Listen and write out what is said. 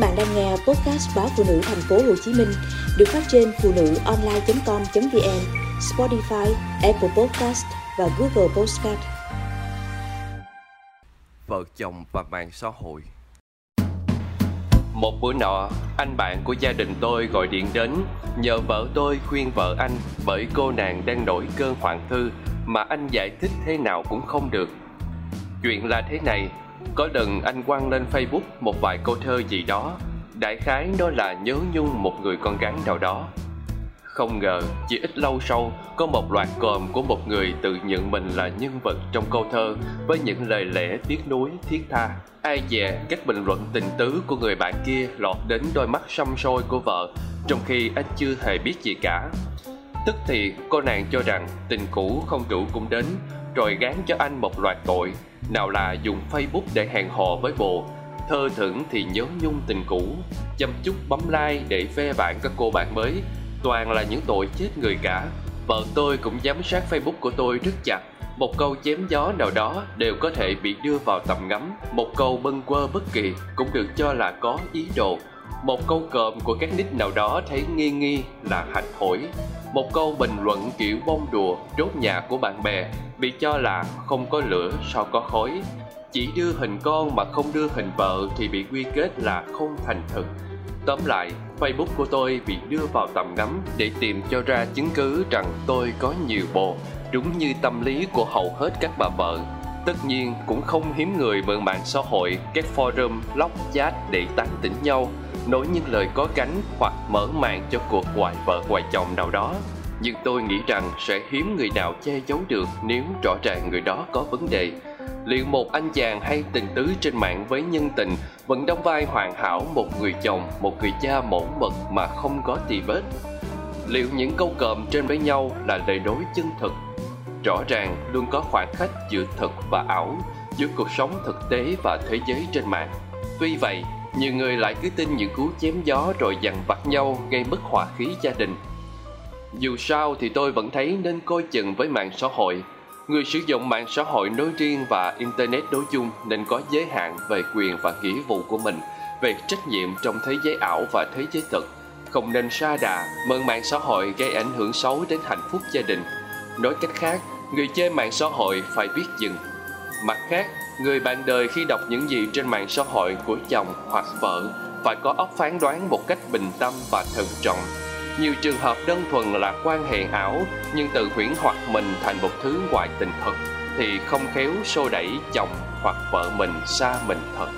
bạn đang nghe podcast báo phụ nữ thành phố Hồ Chí Minh được phát trên phụ nữ online.com.vn, Spotify, Apple Podcast và Google Podcast. Vợ chồng và mạng xã hội Một bữa nọ, anh bạn của gia đình tôi gọi điện đến nhờ vợ tôi khuyên vợ anh bởi cô nàng đang nổi cơn hoạn thư mà anh giải thích thế nào cũng không được. Chuyện là thế này, có lần anh quăng lên Facebook một vài câu thơ gì đó. Đại khái đó là nhớ nhung một người con gái nào đó. Không ngờ, chỉ ít lâu sau, Có một loạt còm của một người tự nhận mình là nhân vật trong câu thơ Với những lời lẽ tiếc nuối, thiết tha. Ai dè các bình luận tình tứ của người bạn kia lọt đến đôi mắt xăm sôi của vợ, Trong khi anh chưa hề biết gì cả. Tức thì, cô nàng cho rằng tình cũ không đủ cũng đến rồi gán cho anh một loạt tội, nào là dùng Facebook để hẹn hò với bồ. Thơ thẩn thì nhớ nhung tình cũ, Chăm chút bấm like để phê bạn các cô bạn mới. Toàn là những tội chết người cả. Vợ tôi cũng giám sát Facebook của tôi rất chặt. Một câu chém gió nào đó đều có thể bị đưa vào tầm ngắm. Một câu bâng quơ bất kỳ cũng được cho là có ý đồ một câu cộm của các nick nào đó thấy nghi nghi là hạch thổi một câu bình luận kiểu bông đùa đốt nhà của bạn bè bị cho là không có lửa sao có khói. Chỉ đưa hình con mà không đưa hình vợ thì bị quy kết là không thành thực tóm lại, facebook của tôi bị đưa vào tầm ngắm để tìm cho ra chứng cứ rằng tôi có nhiều bồ, đúng như tâm lý của hầu hết các bà vợ. Tất nhiên cũng không hiếm người mượn mạng xã hội, các forum lóc chat để tán tỉnh nhau nói những lời có cánh hoặc mở màn cho cuộc hoài vợ hoài chồng nào đó. Nhưng tôi nghĩ rằng sẽ hiếm người nào che giấu được nếu rõ ràng người đó có vấn đề. Liệu một anh chàng hay tình tứ trên mạng với nhân tình vẫn đóng vai hoàn hảo một người chồng, một người cha mẫu mực mà không có tì vết? Liệu những câu còm trên với nhau là lời nói chân thực? Rõ ràng luôn có khoảng cách giữa thực và ảo, giữa cuộc sống thực tế và thế giới trên mạng. Tuy vậy nhiều người lại cứ tin những cú chém gió rồi dằn vặt nhau, gây mất hòa khí gia đình. Dù sao thì tôi vẫn thấy nên coi chừng với mạng xã hội. Người sử dụng mạng xã hội nói riêng và internet nói chung nên có giới hạn về quyền và nghĩa vụ của mình, về trách nhiệm trong thế giới ảo và thế giới thực. Không nên sa đà mượn mạng xã hội gây ảnh hưởng xấu đến hạnh phúc gia đình. Nói cách khác, người chơi mạng xã hội phải biết dừng. Mặt khác người bạn đời khi đọc những gì trên mạng xã hội của chồng hoặc vợ phải có óc phán đoán một cách bình tâm và thận trọng. Nhiều trường hợp đơn thuần là quan hệ ảo, nhưng tự huyễn hoặc mình thành một thứ ngoại tình thật thì không khéo xô đẩy chồng hoặc vợ mình xa mình thật.